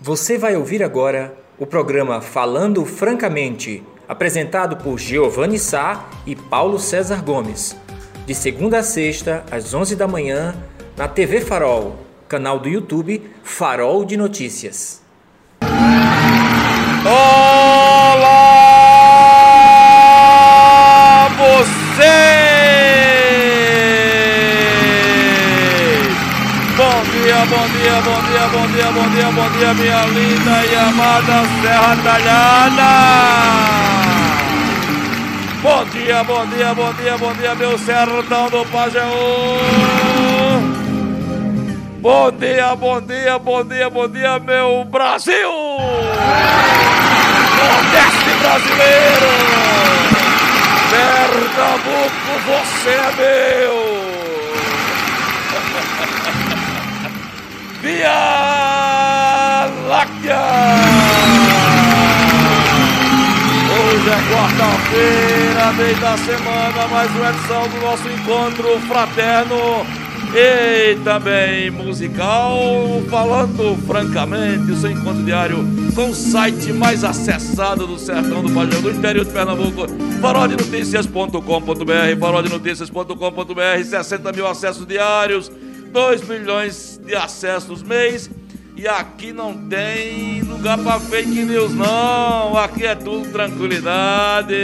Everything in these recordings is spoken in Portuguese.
Você vai ouvir agora o programa Falando Francamente, apresentado por Giovanni Sá e Paulo César Gomes. De segunda a sexta, às 11 da manhã, na TV Farol, canal do YouTube Farol de Notícias. Olá, você! Bom dia, bom dia, bom dia, bom dia, bom dia, minha linda e amada Serra Talhada! Bom dia, bom dia, bom dia, bom dia, meu sertão do Pajeú! Bom dia, bom dia, bom dia, bom dia, meu Brasil! Nordeste brasileiro! Pernambuco, você é meu! Via Láctea! Hoje é quarta-feira, meio da semana, mais uma edição do nosso encontro fraterno e também musical, falando francamente, o seu encontro diário com o site mais acessado do sertão do Pajão, do interior de Pernambuco, farodenoticias.com.br, farodenoticias.com.br, 60 mil acessos diários, 2 milhões de acessos mês. E aqui não tem lugar para fake news, não. Aqui é tudo tranquilidade.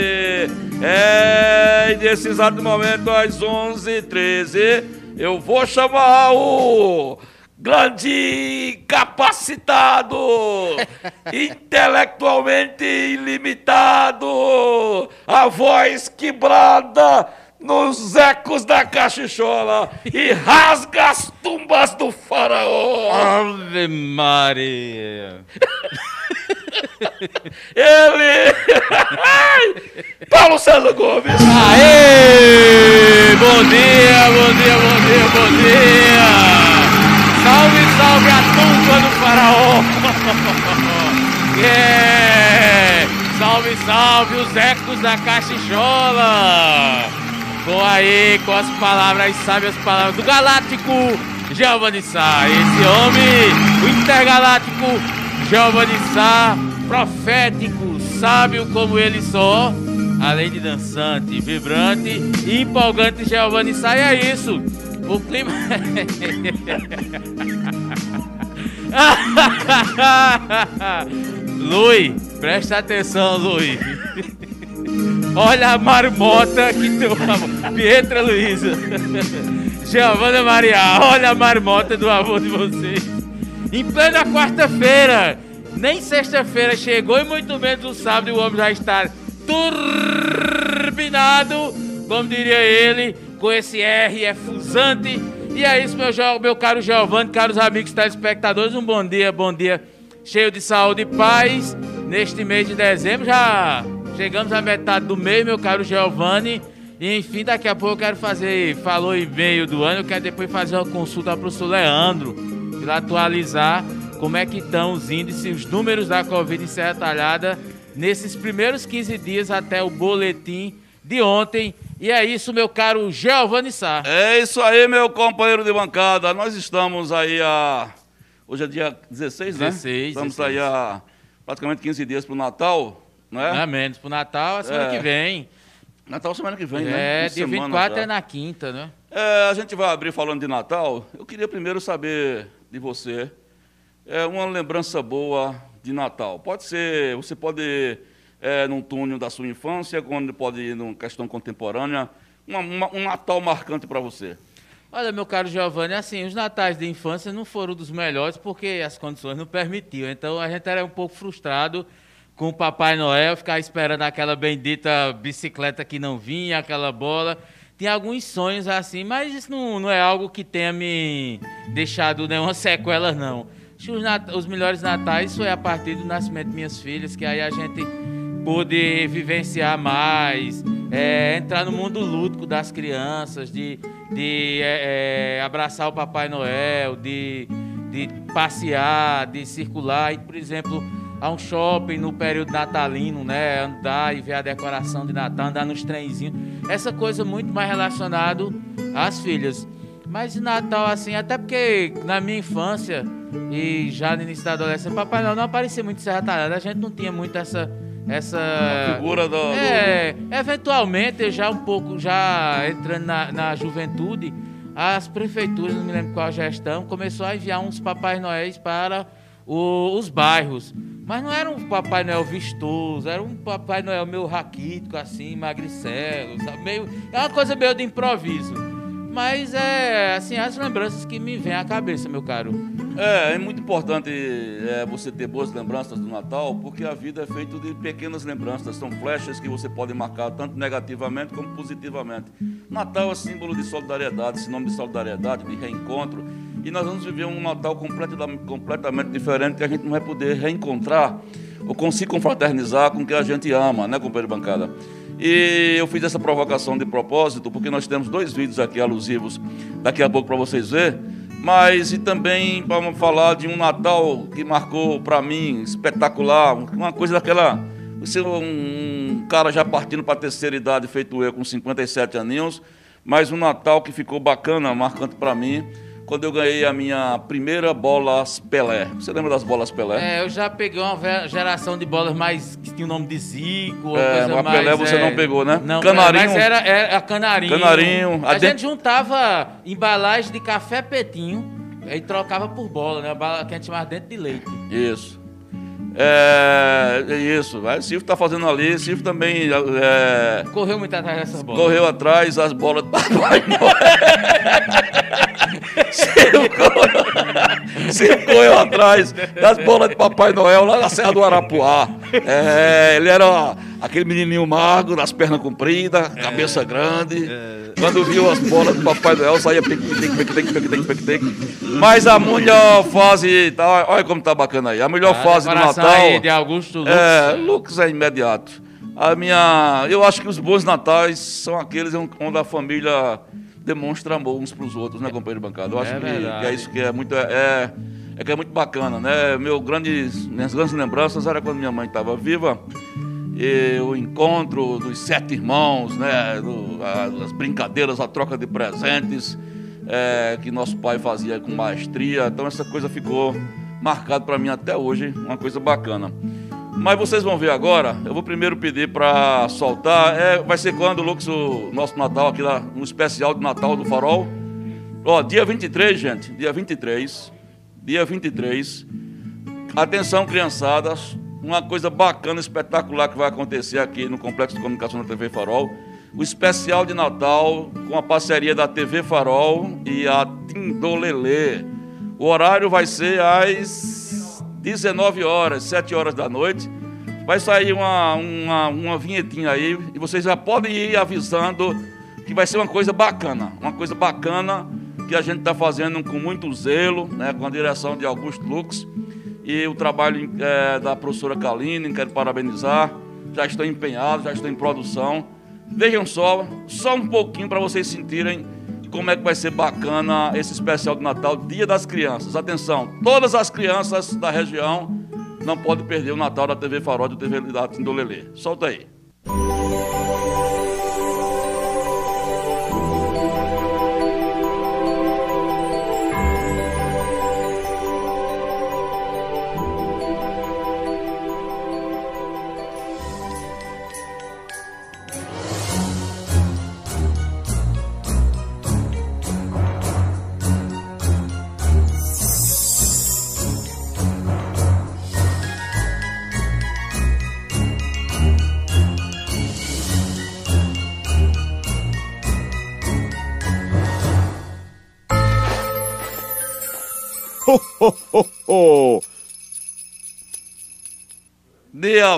É, e nesse exato momento, às 11h13, eu vou chamar o grande capacitado, intelectualmente ilimitado, a voz quebrada nos ecos da cachichola e rasga as tumbas do faraó. Ave Maria. Ele. Paulo César Gomes. Aê! Bom dia, bom dia, bom dia, bom dia! Salve, salve a tumba do faraó! Yeah! Salve, salve os ecos da cachichola! Com aí, com as palavras, sabe as palavras do Galáctico Giovanni Sá. Esse homem, o intergaláctico Giovanni Sá, profético, sábio como ele só, além de dançante, vibrante e empolgante Giovanni Sá. E é isso. O clima. Lui, presta atenção, Lui. Olha a marmota que tu. Pietra Luiza. Giovana Maria, olha a marmota do avô de vocês. Em plena quarta-feira, nem sexta-feira chegou e muito menos o sábado o homem já está turbinado, como diria ele, com esse R efusante. E é isso, meu, meu caro Giovanni, caros amigos telespectadores, um bom dia, bom dia, cheio de saúde e paz. Neste mês de dezembro já chegamos à metade do mês, meu caro Giovanni. E enfim, daqui a pouco eu quero fazer, falou e meio do ano, eu quero depois fazer uma consulta para o professor Leandro, para atualizar como é que estão os índices, os números da Covid em Serra Talhada nesses primeiros 15 dias até o boletim de ontem. E é isso, meu caro Giovanni Sá. É isso aí, meu companheiro de bancada. Nós estamos aí a. Hoje é dia 16, né? 16, Estamos 16. aí a praticamente 15 dias pro Natal, não é? É menos, pro Natal, a semana É. que vem. Natal semana que vem, né? É, dia semana 24 já. é na quinta, né? É, a gente vai abrir falando de Natal. Eu queria primeiro saber de você é, uma lembrança boa de Natal. Pode ser, você pode é, num túnel da sua infância, quando pode ir numa questão contemporânea, uma- uma- um Natal marcante para você. Olha, meu caro Giovanni, assim, os natais de infância não foram dos melhores porque as condições não permitiam. Então a gente era um pouco frustrado com o Papai Noel, ficar esperando aquela bendita bicicleta que não vinha, aquela bola. Tinha alguns sonhos assim, mas isso não, não é algo que tenha me deixado nenhuma sequela, não. Os, nat- os melhores natais foi a partir do nascimento de minhas filhas, que aí a gente pôde vivenciar mais, é, entrar no mundo lúdico das crianças, de, de é, é, abraçar o Papai Noel, de, de passear, de circular, e, por exemplo, a um shopping no período natalino, né? Andar e ver a decoração de Natal, andar nos trenzinhos. Essa coisa muito mais relacionado às filhas. Mas de Natal, assim, até porque na minha infância E já no início da adolescência, Papai Noel não aparecia muito em Serra Talhada. A gente não tinha muito essa. essa A figura do. é, eventualmente, já um pouco, já entrando na, na juventude, as prefeituras, não me lembro qual gestão, começou a enviar uns Papai Noéis para o- os bairros. Mas não era um Papai Noel vistoso, era um Papai Noel meio raquítico, assim, magricelo, sabe? Meio, é uma coisa meio de improviso. Mas é, assim, as lembranças que me vêm à cabeça, meu caro. É, é muito importante é, você ter boas lembranças do Natal, porque a vida é feita de pequenas lembranças, são flechas que você pode marcar tanto negativamente como positivamente. Natal é símbolo de solidariedade, sinônimo de solidariedade, de reencontro, e nós vamos viver um Natal completamente, completamente diferente que a gente não vai poder reencontrar ou conseguir confraternizar com quem a gente ama, né, companheiro bancada? E eu fiz essa provocação de propósito, porque nós temos dois vídeos aqui alusivos daqui a pouco para vocês verem mas e também vamos falar de um Natal que marcou para mim espetacular, uma coisa daquela. Você um cara já partindo para a terceira idade, feito eu, com 57 aninhos, mas um Natal que ficou bacana, marcante para mim, quando eu ganhei a minha primeira bolas Pelé. Você lembra das bolas Pelé? É, eu já peguei uma geração de bolas mais que tinha o nome de Zico, uma É, coisa mas mais, Pelé você não pegou, né? Não, Canarinho. mas era, era canarinho. Canarinho, A, a gente juntava embalagem de café petinho e trocava por bola, né? A bala que a gente chamava dentro de leite. Isso. É, é isso. Aí O Silvio está fazendo ali, o Silvio também é, Correu muito atrás dessas bolas. correu atrás as bolas Papai Noel. Silvio correu, correu atrás das bolas de Papai Noel lá na Serra do Arapuá. É, ele era aquele menininho magro, das pernas compridas, cabeça grande. Quando viu as bolas do Papai Noel, saía. Mas a melhor fase, tá, olha como tá bacana aí, a melhor A fase do Natal. aí de Augusto Lux. É, Lucas é imediato. A minha, eu acho que os bons natais são aqueles onde a família demonstra amor uns para os outros, né, companheiro de bancada? Eu acho É que, que é isso que é muito é, é que é muito bacana, né? Meu grandes, minhas grandes lembranças era quando minha mãe estava viva. E o encontro dos sete irmãos, né? do- a- as brincadeiras, a troca de presentes é, que nosso pai fazia com maestria. Então essa coisa ficou marcada para mim até hoje, uma coisa bacana. Mas vocês vão ver agora. Eu vou primeiro pedir para soltar. É, vai ser quando, Lucas, o nosso Natal aqui lá, um especial de Natal do Farol. Ó, dia 23, gente. Dia 23. Dia 23. Atenção, criançadas. Uma coisa bacana, espetacular que vai acontecer aqui no Complexo de Comunicação da TV Farol. O especial de Natal com a parceria da TV Farol e a Tindolelê. O horário vai ser às 19 horas, 7 horas da noite. Vai sair uma, uma, uma vinhetinha aí e vocês já podem ir avisando que vai ser uma coisa bacana. Uma coisa bacana que a gente está fazendo com muito zelo, né, com a direção de Augusto Lux e o trabalho eh, da professora Kaline, quero parabenizar. Já estão empenhados, já estão em produção. Vejam só, só um pouquinho para vocês sentirem como é que vai ser bacana esse especial de Natal, Dia das Crianças. Atenção, todas as crianças da região não podem perder o Natal da TV Farol e da TV da Tindolelê. Solta aí.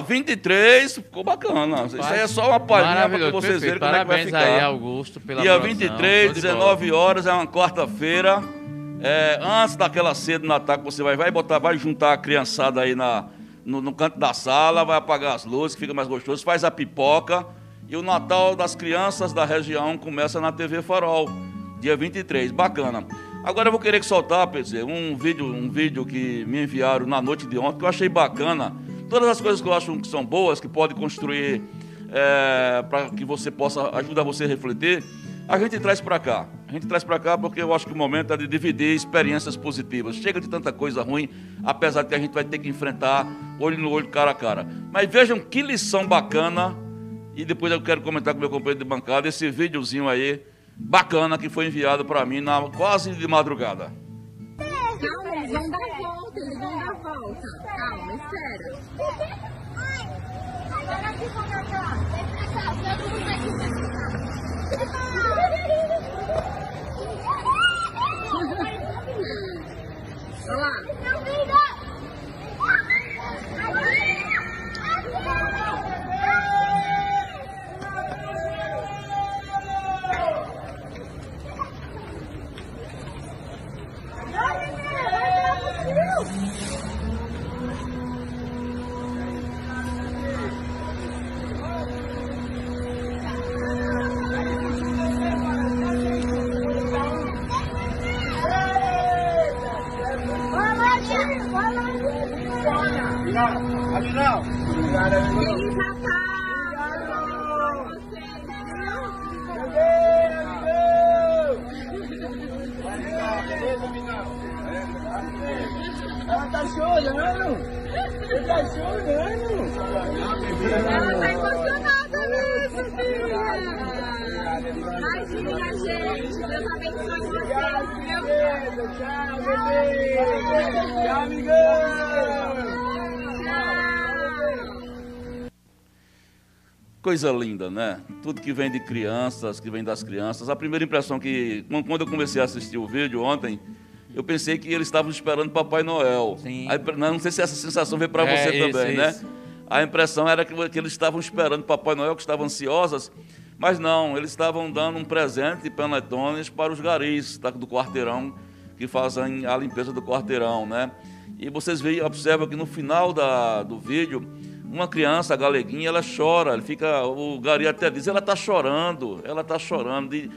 Dia 23, ficou bacana. Isso aí é só uma palhinha para vocês verem perfeito. como é que vai Parabéns ficar. aí, Augusto, pela Dia produção. 23, Show de bola. 19 horas, é uma quarta-feira. É, antes daquela ceia do Natal que você vai, vai botar, vai juntar a criançada aí na, no, no canto da sala, vai apagar as luzes, que fica mais gostoso, faz a pipoca. E o Natal das crianças da região começa na TV Farol, dia 23. Bacana. Agora eu vou querer que soltar, PC, um vídeo, um vídeo que me enviaram na noite de ontem, que eu achei bacana. Todas as coisas que eu acho que são boas, que podem construir é, para que você possa ajudar você a refletir. a gente traz para cá. A gente traz para cá porque eu acho que o momento é de dividir experiências positivas. Chega de tanta coisa ruim, apesar de que a gente vai ter que enfrentar olho no olho, cara a cara. Mas vejam que lição bacana. E depois eu quero comentar com meu companheiro de bancada esse videozinho aí bacana que foi enviado para mim na quase de madrugada. Calma, eles vão dar volta, eles vão dar volta. Calma, espera. Olha lá. Feliz Natal! Ela tá chorando! Você tá chorando! Ela tá emocionada mesmo, filha! Imagina, gente! Deus abençoe vocês, viu? Tchau, bebê! Tchau, amigão! Coisa linda, né? Tudo que vem de crianças, que vem das crianças. A primeira impressão que, quando eu comecei a assistir o vídeo ontem, eu pensei que eles estavam esperando Papai Noel. Sim. Aí, não sei se essa sensação veio para É, você isso, também, né? isso. A impressão era que, que eles estavam esperando Papai Noel, que estavam ansiosas, mas não, eles estavam dando um presente de panetones para os garis tá, do quarteirão, que fazem a limpeza do quarteirão, né? E vocês veem, observam que no final da, do vídeo, uma criança, galeguinha, ela chora, ele fica, o gari até diz, ela está chorando, ela está chorando, de,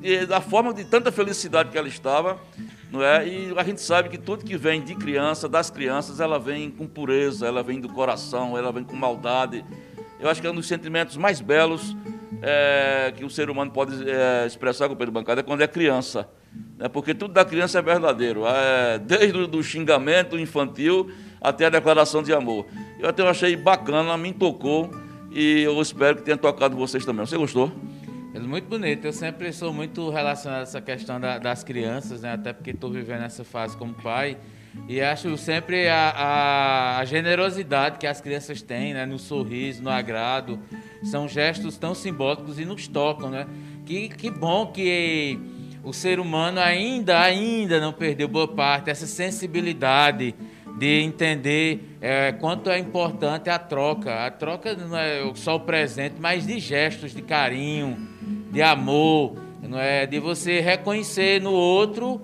de- da forma de tanta felicidade que ela estava, não é? E a gente sabe que tudo que vem de criança, das crianças, ela vem com pureza, ela vem do coração, ela vem com maldade. Eu acho que é um dos sentimentos mais belos é, que o ser humano pode é, expressar com o Pedro Bancada é quando é criança. Né? Porque tudo da criança é verdadeiro, é, desde o do xingamento infantil até a declaração de amor. Eu até achei bacana, me tocou e eu espero que tenha tocado vocês também. Você gostou? É muito bonito. Eu sempre sou muito relacionado a essa questão da- das crianças, né? Até porque estou vivendo essa fase como pai. E acho sempre a, a- a generosidade que as crianças têm, né? No sorriso, no agrado. São gestos tão simbólicos e nos tocam, né? Que, que bom que o ser humano ainda, ainda não perdeu boa parte dessa sensibilidade de entender é, quanto é importante a troca. A troca não é só o presente, mas de gestos de carinho, de amor, não é de você reconhecer no outro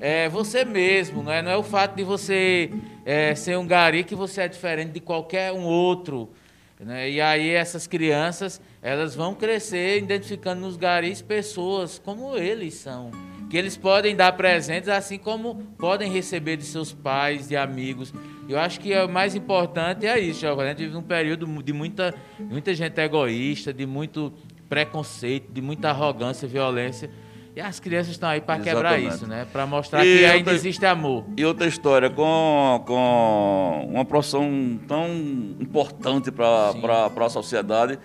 é, você mesmo, não é, não é o fato de você é, ser um gari que você é diferente de qualquer um outro. né? E aí essas crianças, elas vão crescer identificando nos garis pessoas como eles são. Que eles podem dar presentes assim como podem receber de seus pais, de amigos. Eu acho que o mais importante é isso, Giovanni. A gente vive num período de muita, muita gente egoísta, de muito preconceito, de muita arrogância, violência. E as crianças estão aí para quebrar isso, né? Para mostrar E que outra- ainda existe amor. E outra história, com, com uma profissão tão importante para a sociedade,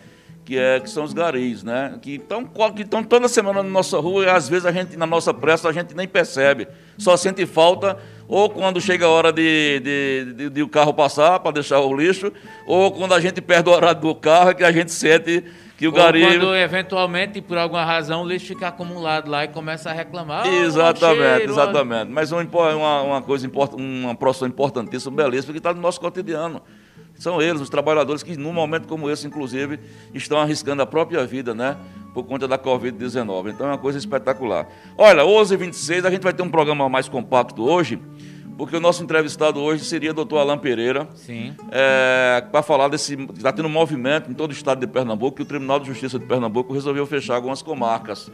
que, é, que são os garis, né? Que estão que toda semana na nossa rua e às vezes a gente, na nossa pressa, a gente nem percebe. Só sente falta ou quando chega a hora de, de, de- de o carro passar para deixar o lixo, ou quando a gente perde o horário do carro, que a gente sente que o Ou gari... quando eventualmente, por alguma razão, o lixo fica acumulado lá e começa a reclamar. "Ah, Exatamente, o cheiro, exatamente. Mas uma, uma, coisa uma profissão importantíssima, belíssima, que está no nosso cotidiano. São eles, os trabalhadores, que num momento como esse, inclusive, estão arriscando a própria vida, né? Por conta da Covid-19. Então é uma coisa espetacular. Olha, 11h26, a gente vai ter um programa mais compacto hoje, porque o nosso entrevistado hoje seria o doutor Alain Pereira. Sim. para falar desse. Está tendo um movimento em todo o estado de Pernambuco que o Tribunal de Justiça de Pernambuco resolveu fechar algumas comarcas.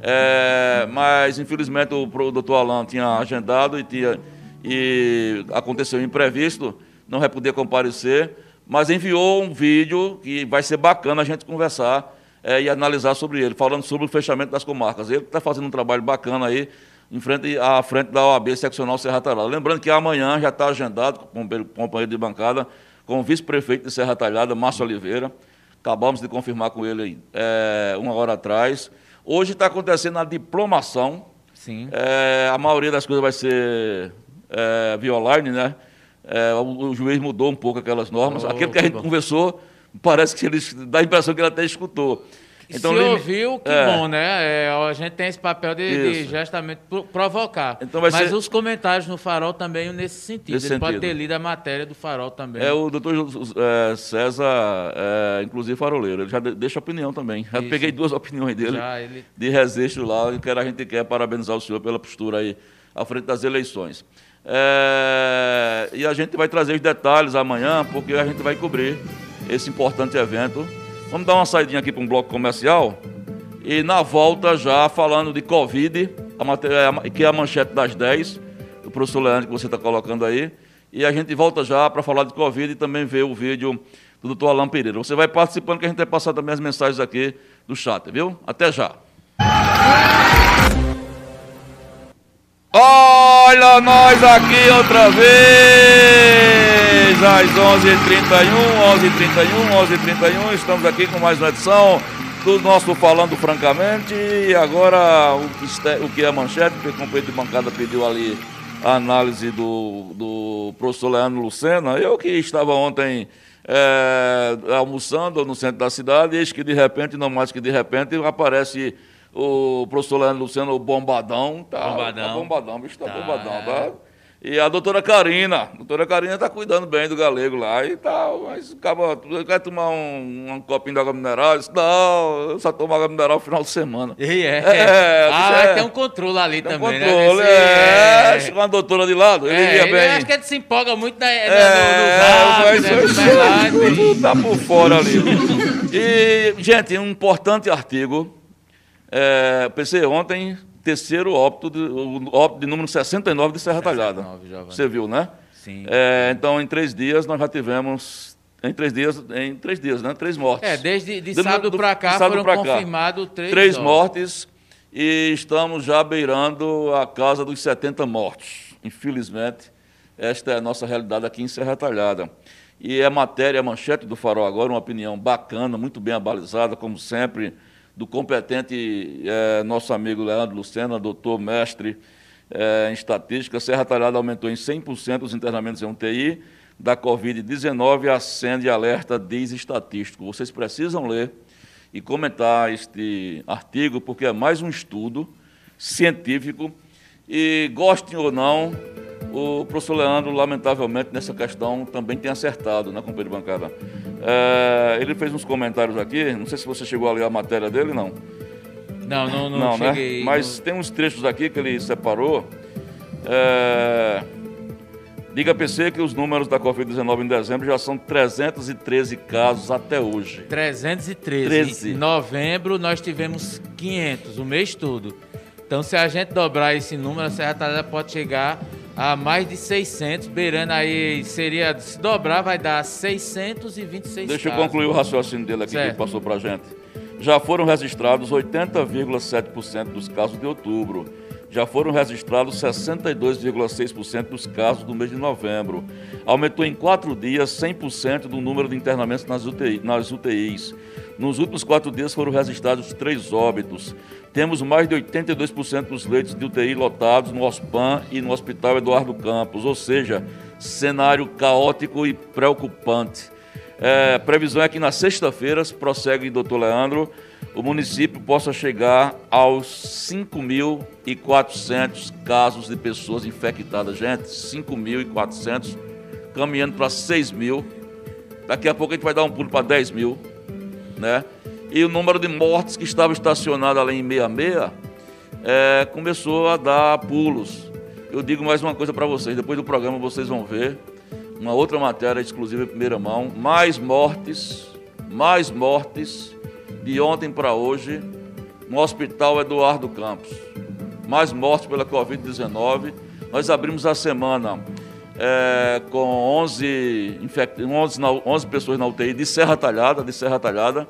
É, mas, infelizmente, o, o doutor Alain tinha agendado e, tinha, e aconteceu um imprevisto, não vai poder comparecer, mas enviou um vídeo que vai ser bacana a gente conversar é, e analisar sobre ele, falando sobre o fechamento das comarcas. Ele está fazendo um trabalho bacana aí, em frente, à frente da OAB Seccional Serra Talhada. Lembrando que amanhã já está agendado, com o companheiro de bancada, com o vice-prefeito de Serra Talhada, Márcio Oliveira. Acabamos de confirmar com ele é, uma hora atrás. Hoje está acontecendo a diplomação. Sim. É, a maioria das coisas vai ser é, via online, né? É, o, o, juiz mudou um pouco aquelas normas. Oh, Aquilo que a gente bom. conversou, parece que ele dá a impressão que ele até escutou. Então, Se ouviu, que é. bom, né? É, a gente tem esse papel de, de justamente provocar. Então Mas ser... os comentários no Farol também nesse sentido. Nesse Ele sentido. pode ter lido a matéria do Farol também. É, o doutor é, César, é, inclusive faroleiro, ele já deixa opinião também. Já Isso. peguei duas opiniões dele já, ele... de registro lá, que a gente quer parabenizar o senhor pela postura aí à frente das eleições. É, e a gente vai trazer os detalhes amanhã, porque a gente vai cobrir esse importante evento Vamos dar uma saidinha aqui para um bloco comercial e na volta já falando de Covid, matéria, que é a manchete das 10, do professor Leandro que você está colocando aí. E a gente volta já para falar de Covid e também ver o vídeo do doutor Alain Pereira. Você vai participando que a gente vai passar também as mensagens aqui do chat, viu? Até já. Olha nós aqui outra vez, às 11h31, 11h31, 11h31, estamos aqui com mais uma edição do nosso Falando Francamente. E agora o que, o que é manchete, porque o companheiro de bancada pediu ali a análise do, do professor Leandro Lucena. Eu que estava ontem é, almoçando no centro da cidade, eis que de repente, não mais que de repente, aparece o professor Leandro Luciano, o bombadão, tá? Bombadão. Tá bombadão, bicho tá, tá bombadão, tá? E a doutora Karina, a doutora Karina está cuidando bem do galego lá e tal, mas acaba, quer tomar um, um copinho de água mineral? Disse, não, eu só tomo água mineral no final de semana. E é. é ah, é, tem um controle ali tem também, um controle, né? é, é. Chegou uma doutora de lado, ele é, ia bem. Eu acho que ele se empolga muito na, é, no, no, no zap, né? Tá por fora ali. E, gente, um importante artigo é, pensei ontem, terceiro óbito, de, o óbito de número 69 de Serra 69, Talhada. Você viu, né? Sim. É, então, em três dias, nós já tivemos. Em três dias, em três dias, né? Três mortes. É, desde de sábado para cá foram confirmados três Três mortes e estamos já beirando a casa dos 70 mortos. Infelizmente, esta é a nossa realidade aqui em Serra Talhada. E é matéria, a manchete do Farol agora, uma opinião bacana, muito bem abalizada, como sempre do competente é, nosso amigo Leandro Lucena, doutor mestre é, em estatística, Serra Talhada aumentou em 100% os internamentos em UTI da Covid-19, acende alerta diz estatístico. Vocês precisam ler e comentar este artigo, porque é mais um estudo científico e, gostem ou não, o professor Leandro, lamentavelmente, nessa questão também tem acertado, né, companheiro de bancada? É, ele fez uns comentários aqui, não sei se você chegou a ler a matéria dele, não. Não, não, não, não né? cheguei. Né? Mas não... tem uns trechos aqui que ele separou. É... Diga a PC que os números da Covid-19 em dezembro já são 313 casos até hoje. 313. 13. Em novembro nós tivemos 500, o mês todo. Então, se a gente dobrar esse número, a Serra Talhada pode chegar a mais de 600, beirando aí, seria, se dobrar, vai dar 626 Deixa casos. eu concluir o raciocínio dele aqui certo. que ele passou para gente. Já foram registrados 80,7% dos casos de outubro. Já foram registrados 62,6% dos casos do mês de novembro. Aumentou em quatro dias 100% do número de internamentos nas, UTI, nas UTIs. Nos últimos quatro dias foram registrados três óbitos. Temos mais de 82% dos leitos de UTI lotados no OSPAN e no Hospital Eduardo Campos, ou seja, cenário caótico e preocupante. É, previsão é que na sexta-feira, prossegue doutor Leandro, o município possa chegar aos 5.400 casos de pessoas infectadas. Gente, 5.400, caminhando para 6 mil. Daqui a pouco a gente vai dar um pulo para 10 mil, né? e o número de mortes que estava estacionado ali em 66 é, começou a dar pulos. Eu digo mais uma coisa para vocês, depois do programa vocês vão ver uma outra matéria exclusiva em primeira mão, mais mortes, mais mortes de ontem para hoje no Hospital Eduardo Campos. Mais mortes pela Covid-19. Nós abrimos a semana é, com 11, infect... 11, 11 pessoas na UTI de Serra Talhada, de Serra Talhada,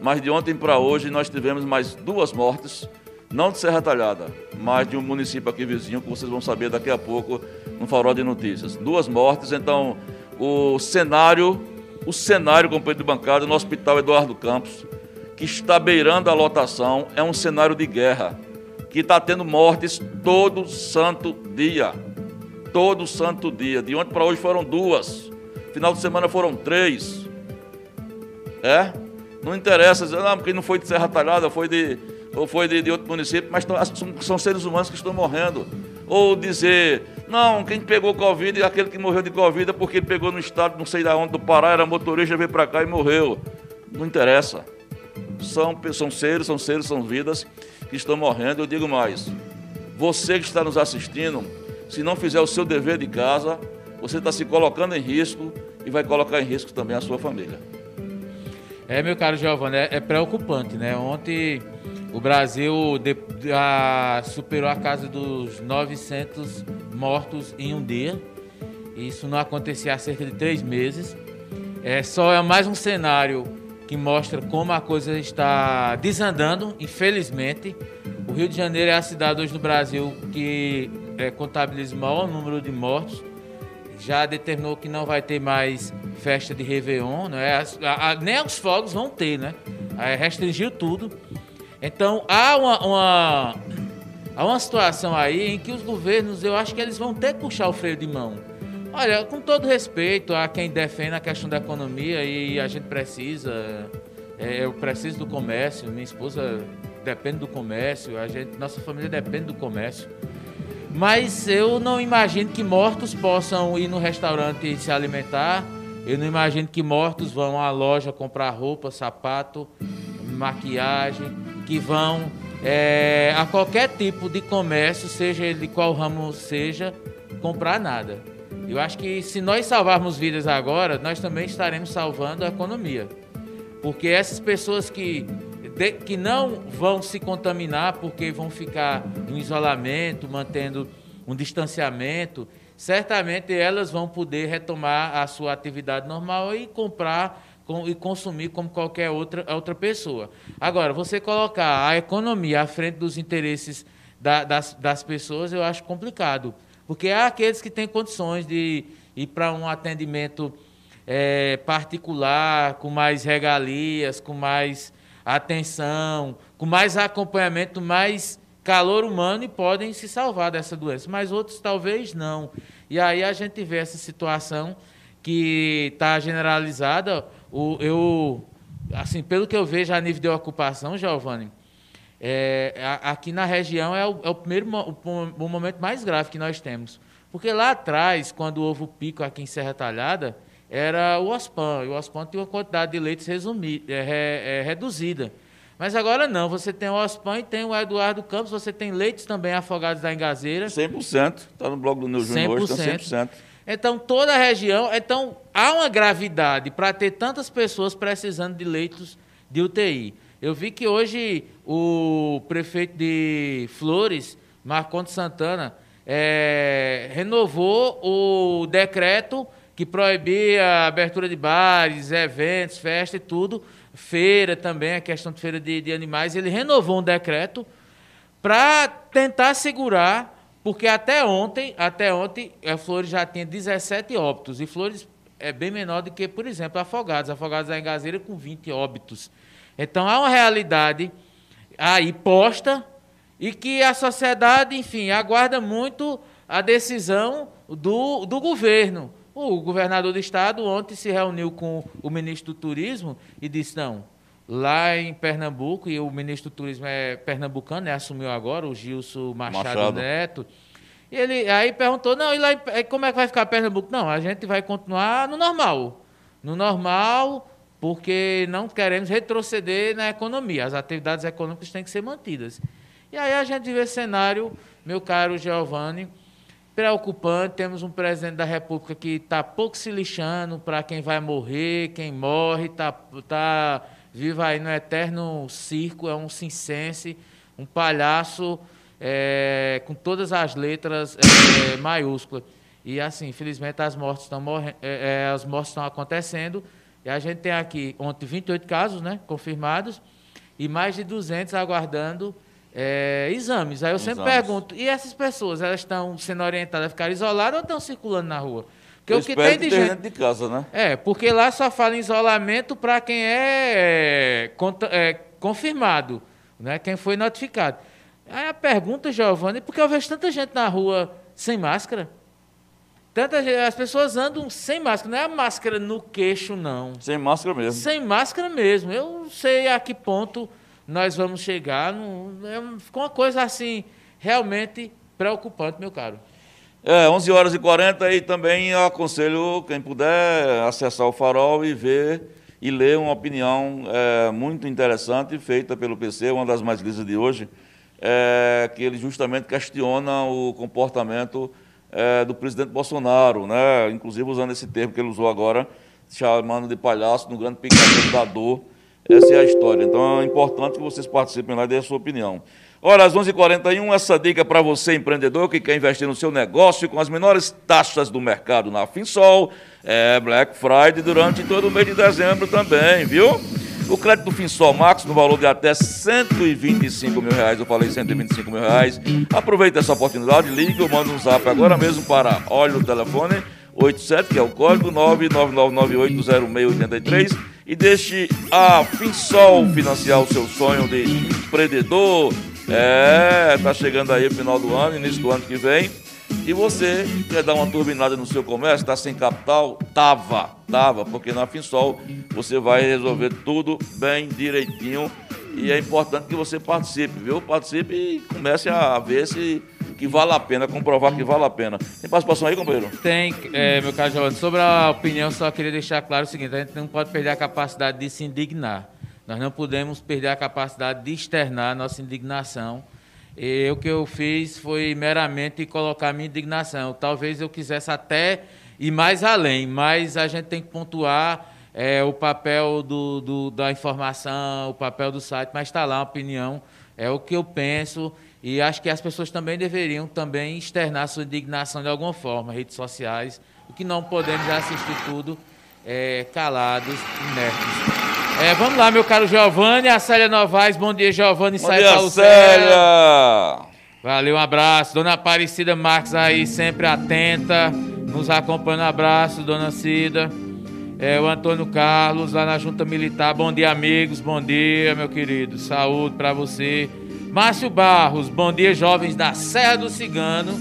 Mas de ontem para hoje nós tivemos mais duas mortes, não de Serra Talhada, mas de um município aqui vizinho, que vocês vão saber daqui a pouco no Farol de Notícias. Duas mortes, então o cenário, o cenário, companheiro de bancada, no Hospital Eduardo Campos, que está beirando a lotação, é um cenário de guerra, que está tendo mortes todo santo dia. Todo santo dia. De ontem para hoje foram duas. Final de semana foram três. É? Não interessa dizer, não, porque não foi de Serra Talhada, foi de, ou foi de, de outro município, mas são, são seres humanos que estão morrendo. Ou dizer, não, quem pegou Covid, aquele que morreu de Covid é porque pegou no estado, não sei da onde, do Pará, era motorista, veio para cá e morreu. Não interessa. São, são seres, são seres, são vidas que estão morrendo. Eu digo mais, você que está nos assistindo, se não fizer o seu dever de casa, você está se colocando em risco e vai colocar em risco também a sua família. É, meu caro Giovanni, é, é preocupante, né? Ontem o Brasil de, a, superou a casa dos 900 mortos em um dia. Isso não acontecia há cerca de três meses. É só é mais um cenário que mostra como a coisa está desandando, infelizmente. O Rio de Janeiro é a cidade hoje no Brasil que é, contabiliza o maior número de mortos já determinou que não vai ter mais festa de Réveillon, né? A, a, nem os fogos vão ter, né? Aí restringiu tudo. Então há uma, uma, há uma situação aí em que os governos, eu acho que eles vão ter que puxar o freio de mão. Olha, com todo respeito a quem defende a questão da economia e a gente precisa, é, eu preciso do comércio, minha esposa depende do comércio, a gente, nossa família depende do comércio. Mas eu não imagino que mortos possam ir no restaurante se alimentar. Eu não imagino que mortos vão à loja comprar roupa, sapato, maquiagem, que vão é, a qualquer tipo de comércio, seja ele de qual ramo seja, comprar nada. Eu acho que se nós salvarmos vidas agora, nós também estaremos salvando a economia. Porque essas pessoas que que não vão se contaminar porque vão ficar em isolamento, mantendo um distanciamento, certamente elas vão poder retomar a sua atividade normal e comprar com, e consumir como qualquer outra, outra pessoa. Agora, você colocar a economia à frente dos interesses da, das, das pessoas, eu acho complicado. Porque há aqueles que têm condições de ir para um atendimento é, particular, com mais regalias, com mais atenção, com mais acompanhamento, mais calor humano e podem se salvar dessa doença, mas outros talvez não. E aí a gente vê essa situação que está generalizada. O, eu, assim, pelo que eu vejo a nível de ocupação, Giovanni, é, aqui na região é o, é o primeiro o, o, momento mais grave que nós temos. Porque lá atrás, quando houve o pico aqui em Serra Talhada, era o OSPAN. E o OSPAN tinha uma quantidade de leitos resumida, é, é, reduzida. Mas agora não, você tem o OSPAN e tem o Eduardo Campos, você tem leitos também afogados da Engazeira. 100%, está no blog do Neu Júnior hoje, está 100%. Então, toda a região, então há uma gravidade para ter tantas pessoas precisando de leitos de UTI. Eu vi que hoje o prefeito de Flores, Marcondes Santana, é, renovou o decreto que proibia a abertura de bares, eventos, festa e tudo, feira também, a questão de feira de, de animais, ele renovou um decreto para tentar segurar, porque até ontem, até ontem, a Flores já tinha 17 óbitos, e Flores é bem menor do que, por exemplo, Afogados. Afogados da Engazeira com 20 óbitos. Então há uma realidade aí posta e que a sociedade, enfim, aguarda muito a decisão do, do governo. O governador do estado ontem se reuniu com o ministro do Turismo e disse: não, lá em Pernambuco, e o ministro do Turismo é pernambucano, né, assumiu agora, o Gilson Machado, Machado. Neto. E ele aí perguntou: não, e lá, como é que vai ficar Pernambuco? Não, a gente vai continuar no normal. No normal, porque não queremos retroceder na economia. As atividades econômicas têm que ser mantidas. E aí a gente vê cenário, meu caro Giovanni, preocupante. Temos um presidente da República que está pouco se lixando para quem vai morrer, quem morre, está tá vivo aí no eterno circo, é um cincense, um palhaço é, com todas as letras é, maiúsculas. E assim, infelizmente as mortes estão é, é, as mortes estão acontecendo E a gente tem aqui ontem 28 casos né, confirmados e mais de 200 aguardando é, exames. Aí eu sempre Exames. pergunto, e essas pessoas, elas estão sendo orientadas a ficar isoladas ou estão circulando na rua? Porque Eu o que tem de gente... dentro de casa, né? É, porque lá só fala em isolamento para quem é, é, é, confirmado, né? quem foi notificado. Aí a pergunta, Giovanni, por que eu vejo tanta gente na rua sem máscara? Tanta gente, as pessoas andam sem máscara, não é a máscara no queixo, não. Sem máscara mesmo. Sem máscara mesmo. Eu não sei a que ponto nós vamos chegar. Não, é, um- uma coisa assim, realmente preocupante, meu caro. É, 11 horas e 40 e também aconselho quem puder acessar o Farol e ver e ler uma opinião é, muito interessante feita pelo PC, uma das mais lidas de hoje, é, que ele justamente questiona o comportamento é, do presidente Bolsonaro, né? inclusive usando esse termo que ele usou agora, chamando de palhaço no grande picadeiro da dor. Essa é a história. Então é importante que vocês participem lá e deem a sua opinião. Ora, às 11h41, essa dica para você, empreendedor, que quer investir no seu negócio com as menores taxas do mercado na Finsol. É Black Friday durante todo o mês de dezembro também, viu? O crédito Finsol Max no valor de até 125 mil reais, eu falei 125 mil reais. Aproveita essa oportunidade, ligue ou manda um zap agora mesmo para, olha o telefone, 87, que é o código 999980683 e deixe a Finsol financiar o seu sonho de empreendedor. É, tá chegando aí o final do ano, início do ano que vem. E você quer dar uma turbinada no seu comércio, está sem capital? Tava, tava, porque na Finsol você vai resolver tudo bem direitinho. E é importante que você participe, viu? Participe e comece a ver se que vale a pena, comprovar que vale a pena. Tem participação aí, companheiro? Tem, é, meu caro Giovanni, sobre a opinião, só queria deixar claro o seguinte: a gente não pode perder a capacidade de se indignar. Nós não podemos perder a capacidade de externar nossa indignação. E o que eu fiz foi meramente colocar minha indignação. Talvez eu quisesse até ir mais além, mas a gente tem que pontuar é, o papel do, do- da informação, o papel do site, mas está lá a opinião, é o que eu penso. E acho que as pessoas também deveriam também externar sua indignação de alguma forma, redes sociais. O que não podemos assistir tudo é, calados, inertes. É, vamos lá, meu caro Giovanni, a Célia Novaes, bom dia, Giovanni, Bom sai dia, Paulo Célia! Valeu, um abraço. Dona Aparecida Marques aí, sempre atenta, nos acompanhando. Um abraço, dona Cida. É, o Antônio Carlos, lá na Junta Militar. Bom dia, amigos. Bom dia, meu querido. Saúde pra você. Márcio Barros, bom dia, jovens da Serra do Cigano.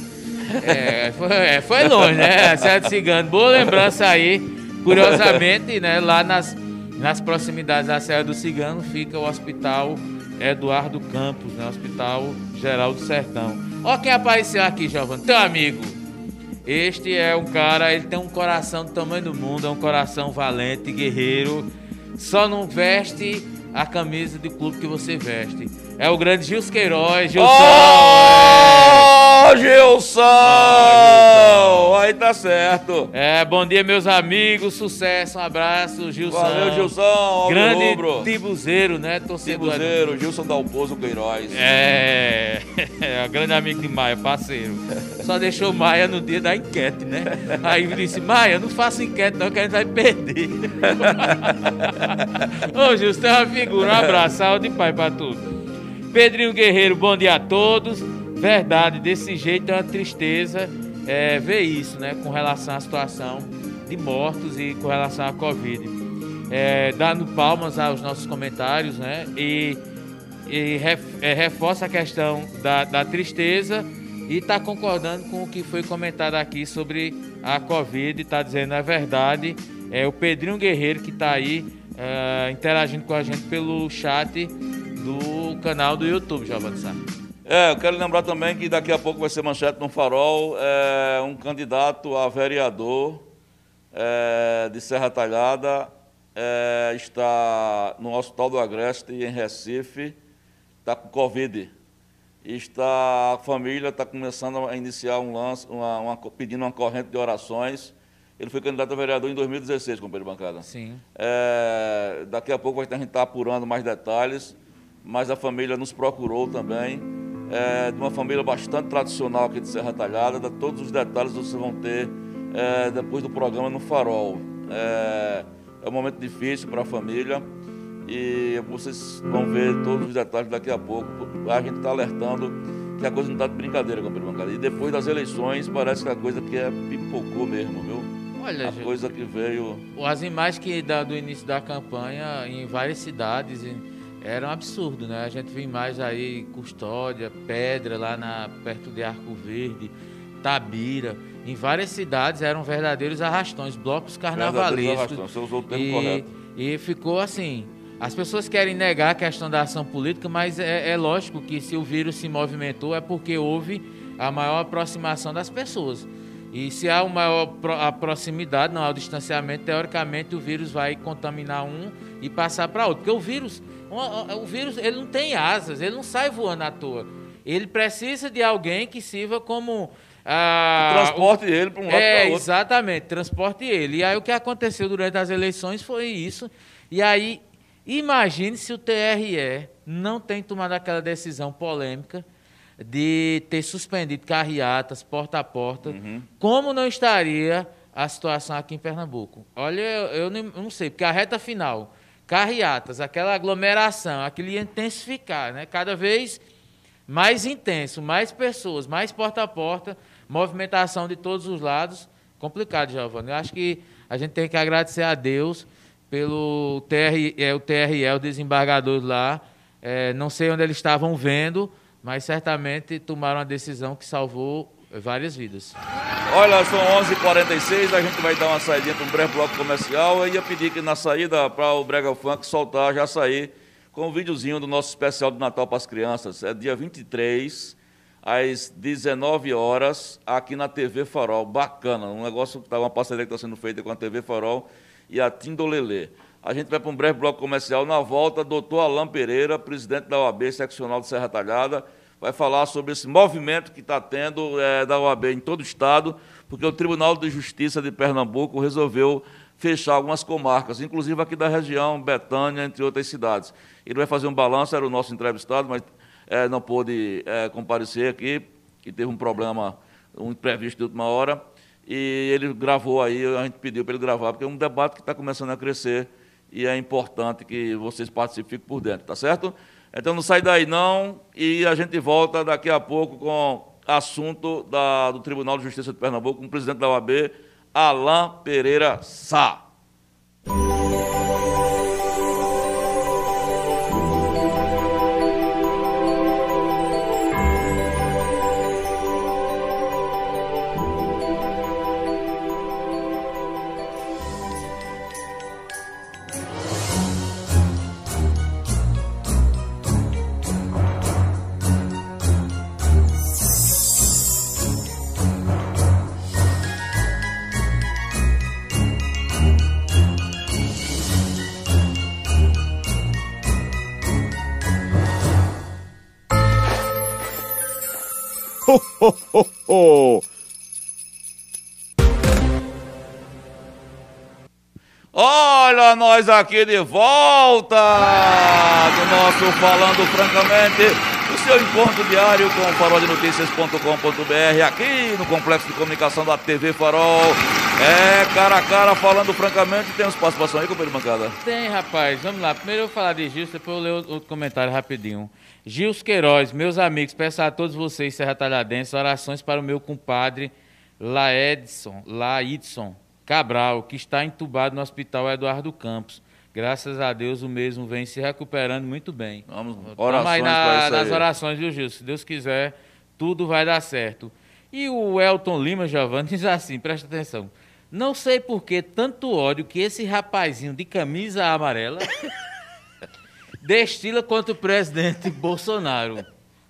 É, foi, é, foi longe, né? Serra do Cigano. Boa lembrança aí. Curiosamente, né, lá nas, nas proximidades da Serra do Cigano fica o Hospital Eduardo Campos, né? Hospital Geral do Sertão. Ó quem apareceu aqui, Giovanni. Teu amigo. Este é um cara, ele tem um coração do tamanho do mundo, é um coração valente, guerreiro. Só não veste a camisa do clube que você veste. É o grande Gils Queiroz, Gilson. Ô, Gilson! Aí tá certo. É, bom dia, meus amigos. Sucesso, um abraço, Gilson. Valeu, Gilson. Grande tibuzeiro, né? Torcedor. Tibuzeiro, Gilson Dalpozo Queiroz. É, é grande amigo de Maia, parceiro. Só deixou Maia no dia da enquete, né? Aí ele disse, Maia, não faça enquete não, que a gente vai perder. Ô, Gilson, tem uma figura, um abraço, saúde e paz pra tudo. Pedrinho Guerreiro, bom dia a todos. Verdade, desse jeito é uma tristeza é, ver isso, né? Com relação à situação de mortos e com relação à Covid. É, dando palmas aos nossos comentários, né? E, e ref- é, reforça a questão da, da tristeza e está concordando com o que foi comentado aqui sobre a Covid, está dizendo a verdade. É o Pedrinho Guerreiro que está aí é, interagindo com a gente pelo chat do canal do YouTube, Giovanni Sá. É, eu quero lembrar também que daqui a pouco vai ser manchete no Farol, é, um candidato a vereador é, de Serra Talhada é, está no Hospital do Agreste, em Recife, está com Covid. Está, a família está começando a iniciar um lance, uma, uma- pedindo uma corrente de orações. Ele foi candidato a vereador em 2016, companheiro de bancada. Sim. É, daqui a pouco a gente estar apurando mais detalhes, mas a família nos procurou também, é, de uma família bastante tradicional aqui de Serra Talhada. Da- Todos os detalhes vocês vão ter é, depois do programa no Farol. É, É um momento difícil para a família e vocês vão ver todos os detalhes daqui a pouco. A gente está alertando que a coisa não está de brincadeira, companheiro bancada. E depois das eleições parece que a coisa que é pipocou mesmo, viu? Olha, a Gil, coisa que veio. as imagens que do início da campanha em várias cidades em- era um absurdo, né? A gente viu imagens aí, Custódia, Pedra, lá na, perto de Arco Verde, Tabira. Em várias cidades eram verdadeiros arrastões, blocos carnavalescos. arrastões, Você usou o termo E, correto. e ficou assim. As pessoas querem negar a questão da ação política, mas é, é lógico que se o vírus se movimentou é porque houve a maior aproximação das pessoas. E se há uma a proximidade, não há o distanciamento, teoricamente o vírus vai contaminar um e passar para outro. Porque o vírus, o, o vírus, ele não tem asas, ele não sai voando à toa. Ele precisa de alguém que sirva como ah, Transporte ele para um lado é, para outro. exatamente, transporte ele. E aí o que aconteceu durante as eleições foi isso. E aí, imagine se o TRE não tem tomado aquela decisão polêmica de ter suspendido carreatas porta a porta, Uhum. como não estaria a situação aqui em Pernambuco? Olha, eu, eu nem- eu não sei, porque a reta final, carreatas, aquela aglomeração, aquilo ia intensificar, né? Cada vez mais intenso, mais pessoas, mais porta a porta, movimentação de todos os lados. Complicado, Giovanni. Eu acho que a gente tem que agradecer a Deus pelo TRE, é, o TRE, o desembargador lá. É, não sei onde eles estavam vendo, mas certamente tomaram uma decisão que salvou várias vidas. Olha, são 11h46, a gente vai dar uma saída para um breve bloco comercial. Eu ia pedir que na saída para o Brega Funk soltar, já sair com um videozinho do nosso especial de Natal para as crianças. É dia 23, às 19 horas, aqui na TV Farol. Bacana, um negócio que está uma parceria que está sendo feita com a TV Farol e a Tindolelê. A gente vai para um breve bloco comercial. Na volta, doutor Alain Pereira, presidente da OAB seccional de Serra Talhada, vai falar sobre esse movimento que está tendo eh, da OAB em todo o estado, porque o Tribunal de Justiça de Pernambuco resolveu fechar algumas comarcas, inclusive aqui da região, Betânia, entre outras cidades. Ele vai fazer um balanço, era o nosso entrevistado, mas eh, não pôde eh, comparecer aqui, que teve um problema, um imprevisto de última hora, e ele gravou aí, a gente pediu para ele gravar, porque é um debate que está começando a crescer e é importante que vocês participem por dentro, tá certo? Então não sai daí não, e a gente volta daqui a pouco com assunto da- do Tribunal de Justiça de Pernambuco, com o presidente da OAB, Alain Pereira Sá. Olha nós aqui de volta do nosso Falando Francamente, o seu encontro diário com o faroldenoticias.com.br aqui no Complexo de Comunicação da TV Farol. É, cara a cara, falando francamente, temos participação aí, companheiro bancada? Tem, rapaz. Vamos lá. Primeiro eu vou falar de Gilson, depois eu ler outro comentário rapidinho. Gils Queiroz, meus amigos, peço a todos vocês, Serra Talhadense, orações para o meu compadre Laedson, Laidson Cabral, que está entubado no Hospital Eduardo Campos. Graças a Deus o mesmo vem se recuperando muito bem. Vamos, orações na- para isso nas orações, viu, Gil? Se Deus quiser, tudo vai dar certo. E o Elton Lima, Giovanni, diz assim, presta atenção. Não sei por que tanto ódio que esse rapazinho de camisa amarela destila contra o presidente Bolsonaro.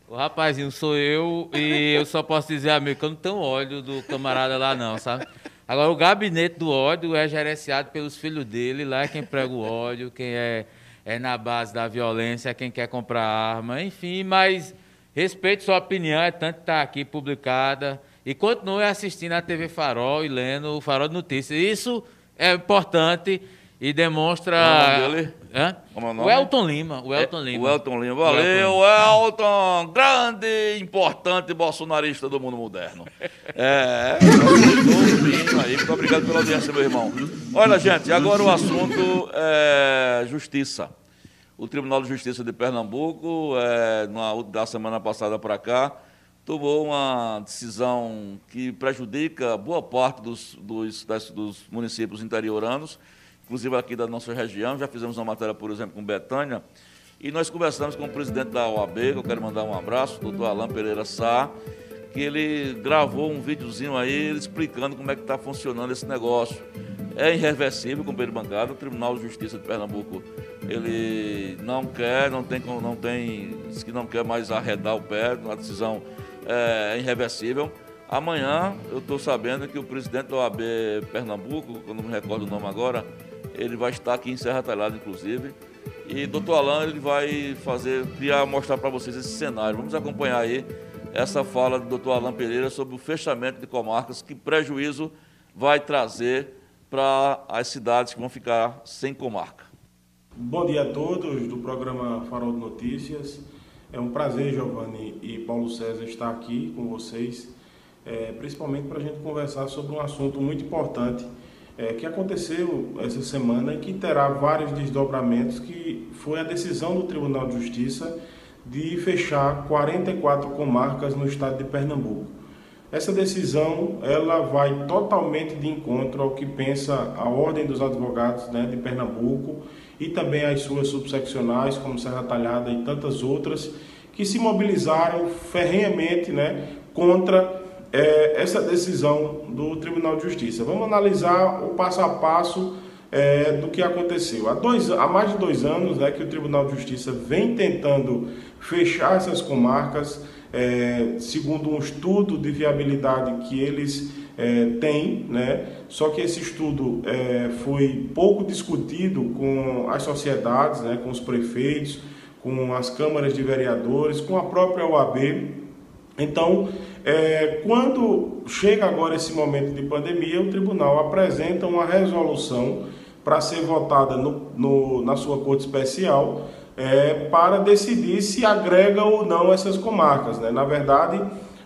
O rapazinho sou eu e eu só posso dizer, amigo, que eu não tenho ódio do camarada lá não, sabe? Agora, o gabinete do ódio é gerenciado pelos filhos dele, lá é quem prega o ódio, quem é, é na base da violência, é quem quer comprar arma, enfim, mas respeito sua opinião, é tanto que está aqui publicada. E continue assistindo a TV Farol e lendo o Farol de Notícias. Isso é importante e demonstra. Qual é o nome dele? Hã? Como é o o nome? Elton Lima. O Elton É, Lima. O Elton Lima. Valeu, Elton. Grande, importante bolsonarista do mundo moderno. É. ouvindo aí. Muito obrigado pela audiência, meu irmão. Olha, gente, agora o assunto é justiça. O Tribunal de Justiça de Pernambuco, é, na, da semana passada para cá, tomou uma decisão que prejudica boa parte dos, dos, das, dos municípios interioranos, inclusive aqui da nossa região. Já fizemos uma matéria, por exemplo, com Betânia, e nós conversamos com o presidente da OAB, que eu quero mandar um abraço, o doutor Alain Pereira Sá, que ele gravou um videozinho aí explicando como é que está funcionando esse negócio. É irreversível, companheiro bancário, o Tribunal de Justiça de Pernambuco, ele não quer, não tem, não tem, diz que não quer mais arredar o pé, uma decisão é, irreversível. Amanhã eu estou sabendo que o presidente da OAB Pernambuco, quando não me recordo o nome agora, ele vai estar aqui em Serra Talhada, inclusive. E doutor Alain ele vai fazer, queria mostrar para vocês esse cenário. Vamos acompanhar aí essa fala do doutor Alain Pereira sobre o fechamento de comarcas, que prejuízo vai trazer para as cidades que vão ficar sem comarca. Bom dia a todos do programa Farol de Notícias. É um prazer, Giovanni e Paulo César, estar aqui com vocês, é, principalmente para a gente conversar sobre um assunto muito importante é, que aconteceu essa semana e que terá vários desdobramentos, que foi a decisão do Tribunal de Justiça de fechar 44 comarcas no estado de Pernambuco. Essa decisão ela vai totalmente de encontro ao que pensa a Ordem dos Advogados né, de Pernambuco e também as suas subseccionais, como Serra Talhada e tantas outras, que se mobilizaram ferrenhamente né, contra é, essa decisão do Tribunal de Justiça. Vamos analisar o passo a passo é, do que aconteceu. Há, dois, há mais de dois anos né, que o Tribunal de Justiça vem tentando fechar essas comarcas, é, segundo um estudo de viabilidade que eles é, têm, né? só que esse estudo é, foi pouco discutido com as sociedades, né, com os prefeitos, com as câmaras de vereadores, com a própria OAB. Então, é, quando chega agora esse momento de pandemia, o tribunal apresenta uma resolução para ser votada no, no, na sua corte especial é, para decidir se agrega ou não essas comarcas. Né? Na verdade,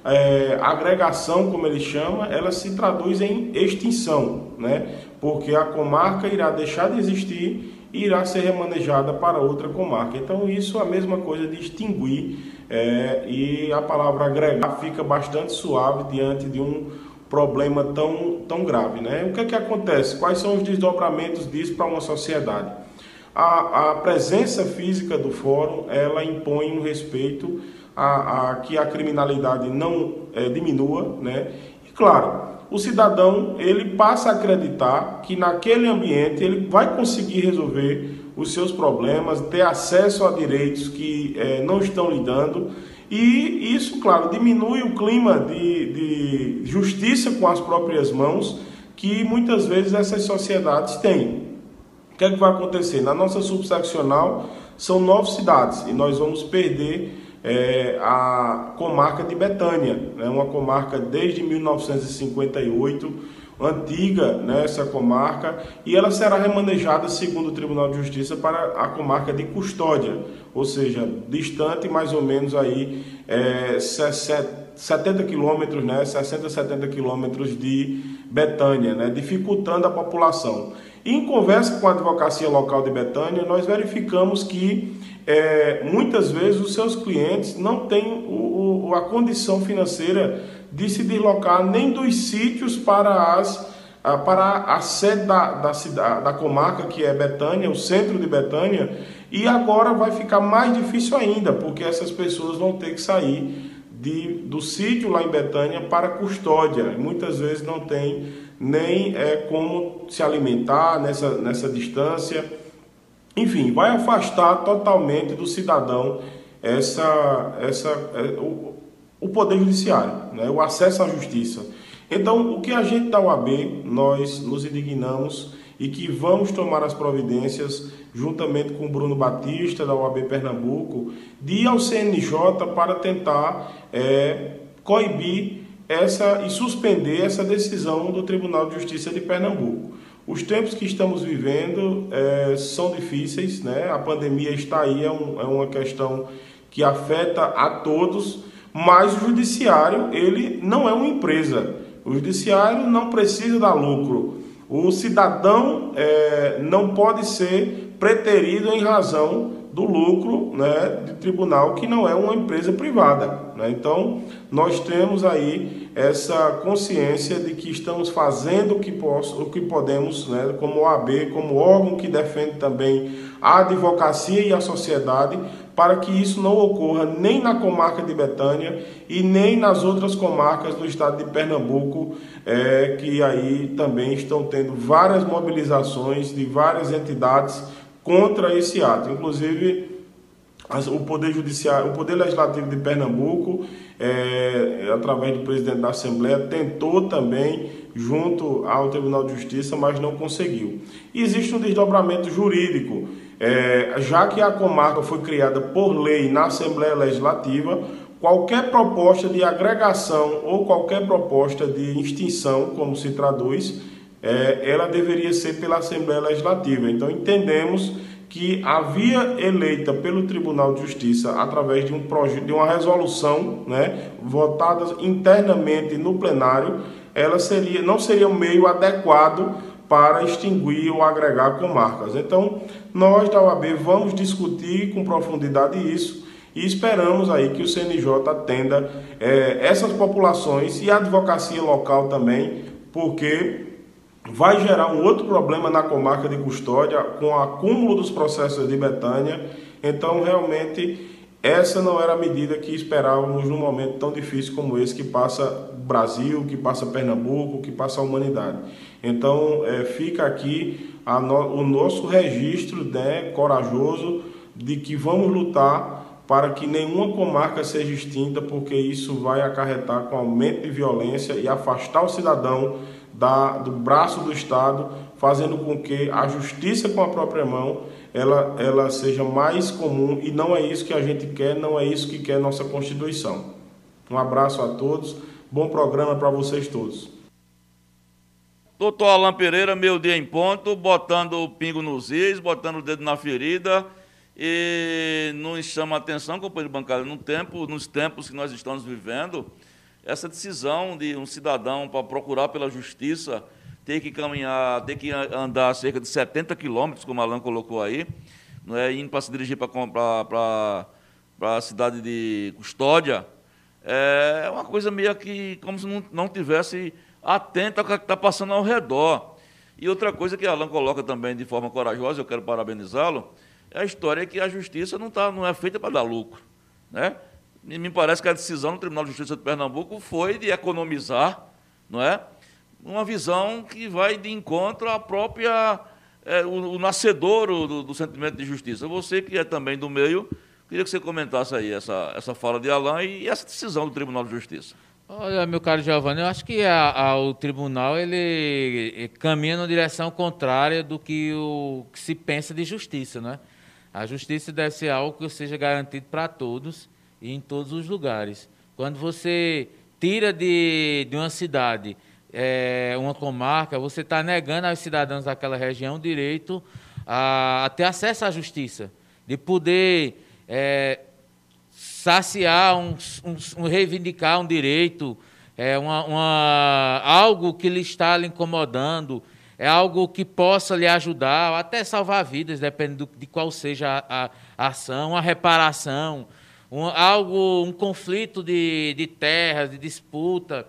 é, agregação, como ele chama, ela se traduz em extinção, né? porque a comarca irá deixar de existir e irá ser remanejada para outra comarca. Então, isso é a mesma coisa de extinguir, é, e a palavra agregar fica bastante suave diante de um problema tão, tão grave. Né? O que, é que acontece? Quais são os desdobramentos disso para uma sociedade? A, a presença física do fórum ela impõe um respeito a, a que a criminalidade não é, diminua, né? E claro, o cidadão ele passa a acreditar que naquele ambiente ele vai conseguir resolver os seus problemas, ter acesso a direitos que é, não estão lhe dando. E isso, claro, diminui o clima de, de justiça com as próprias mãos que muitas vezes essas sociedades têm. O que, é que vai acontecer? Na nossa subseccional são nove cidades e nós vamos perder é, a comarca de Betânia, né? uma comarca desde 1958 antiga nessa né, comarca e ela será remanejada, segundo o Tribunal de Justiça, para a comarca de Custódia, ou seja, distante mais ou menos aí é, 70 quilômetros, né, 60, 70 quilômetros de Betânia, né, dificultando a população. Em conversa com a advocacia local de Betânia, nós verificamos que é, muitas vezes os seus clientes não têm o, o, a condição financeira de se deslocar nem dos sítios para as para a sede da, da, cidade, da comarca, que é Betânia, o centro de Betânia, e agora vai ficar mais difícil ainda, porque essas pessoas vão ter que sair de, do sítio lá em Betânia para custódia. Muitas vezes não tem nem é, como se alimentar nessa, nessa distância. Enfim, vai afastar totalmente do cidadão essa, essa, é, o, o Poder Judiciário, né, o acesso à justiça. Então, o que a gente da UAB, nós nos indignamos e que vamos tomar as providências, juntamente com o Bruno Batista, da UAB Pernambuco, de ir ao CNJ para tentar é, coibir essa e suspender essa decisão do Tribunal de Justiça de Pernambuco. Os tempos que estamos vivendo é, são difíceis, né? a pandemia está aí, é, um, é uma questão que afeta a todos mas o judiciário, ele não é uma empresa O judiciário não precisa dar lucro. O cidadão é, não pode ser preterido em razão do lucro né, de tribunal, que não é uma empresa privada. Né? Então, nós temos aí essa consciência de que estamos fazendo o que, posso, o que podemos, né, como OAB, como órgão que defende também a advocacia e a sociedade, para que isso não ocorra nem na comarca de Betânia e nem nas outras comarcas do estado de Pernambuco, é, que aí também estão tendo várias mobilizações de várias entidades contra esse ato. Inclusive, o Poder Judiciário, o Poder Legislativo de Pernambuco, é, através do presidente da Assembleia, tentou também junto ao Tribunal de Justiça, mas não conseguiu. Existe um desdobramento jurídico, é, já que a comarca foi criada por lei na Assembleia Legislativa, qualquer proposta de agregação ou qualquer proposta de extinção, como se traduz, é, ela deveria ser pela Assembleia Legislativa. Então entendemos que a via eleita pelo Tribunal de Justiça através de um projeto, de uma resolução, né, votada internamente no plenário, ela seria não seria o meio adequado para extinguir ou agregar comarcas. Então, nós da OAB vamos discutir com profundidade isso e esperamos aí que o CNJ atenda é, essas populações e a advocacia local também, porque vai gerar um outro problema na comarca de Custódia com o acúmulo dos processos de Betânia. Então, realmente, essa não era a medida que esperávamos num momento tão difícil como esse que passa o Brasil, que passa Pernambuco, que passa a humanidade. Então, é, fica aqui no, o nosso registro né, corajoso de que vamos lutar para que nenhuma comarca seja extinta, porque isso vai acarretar com aumento de violência e afastar o cidadão da, do braço do Estado, fazendo com que a justiça com a própria mão ela, ela seja mais comum e não é isso que a gente quer, não é isso que quer nossa Constituição. Um abraço a todos, bom programa para vocês todos. Doutor Alain Pereira, meu dia em ponto, botando o pingo nos is, botando o dedo na ferida e nos chama a atenção, companheiro bancário, no tempo, nos tempos que nós estamos vivendo, essa decisão de um cidadão para procurar pela justiça ter que caminhar, ter que andar cerca de 70 quilômetros, como Alan colocou aí, não é, indo para se dirigir para a cidade de Custódia, é uma coisa meio que como se não, não tivesse atento ao que está passando ao redor. E outra coisa que Alan coloca também de forma corajosa, eu quero parabenizá-lo, é a história que a justiça não, tá, não é feita para dar lucro. Né? Me parece que a decisão do Tribunal de Justiça de Pernambuco foi de economizar, não é? Uma visão que vai de encontro à própria é, o, o nascedouro do, do, sentimento de justiça. Você que é também do meio, queria que você comentasse aí essa, essa fala de Alain e essa decisão do Tribunal de Justiça. Olha, meu caro Giovanni, eu acho que a, a, o tribunal ele caminha na direção contrária do que, o, que se pensa de justiça, né? A justiça deve ser algo que seja garantido para todos e em todos os lugares. Quando você tira de, de uma cidade é, uma comarca, você está negando aos cidadãos daquela região o direito a, a ter acesso à justiça, de poder é, saciar, um, um, um, reivindicar um direito, é, uma, uma, algo que lhe está lhe incomodando, é algo que possa lhe ajudar, até salvar vidas, dependendo de qual seja a, a ação, a reparação um, algo, um conflito de, de terras, de disputa.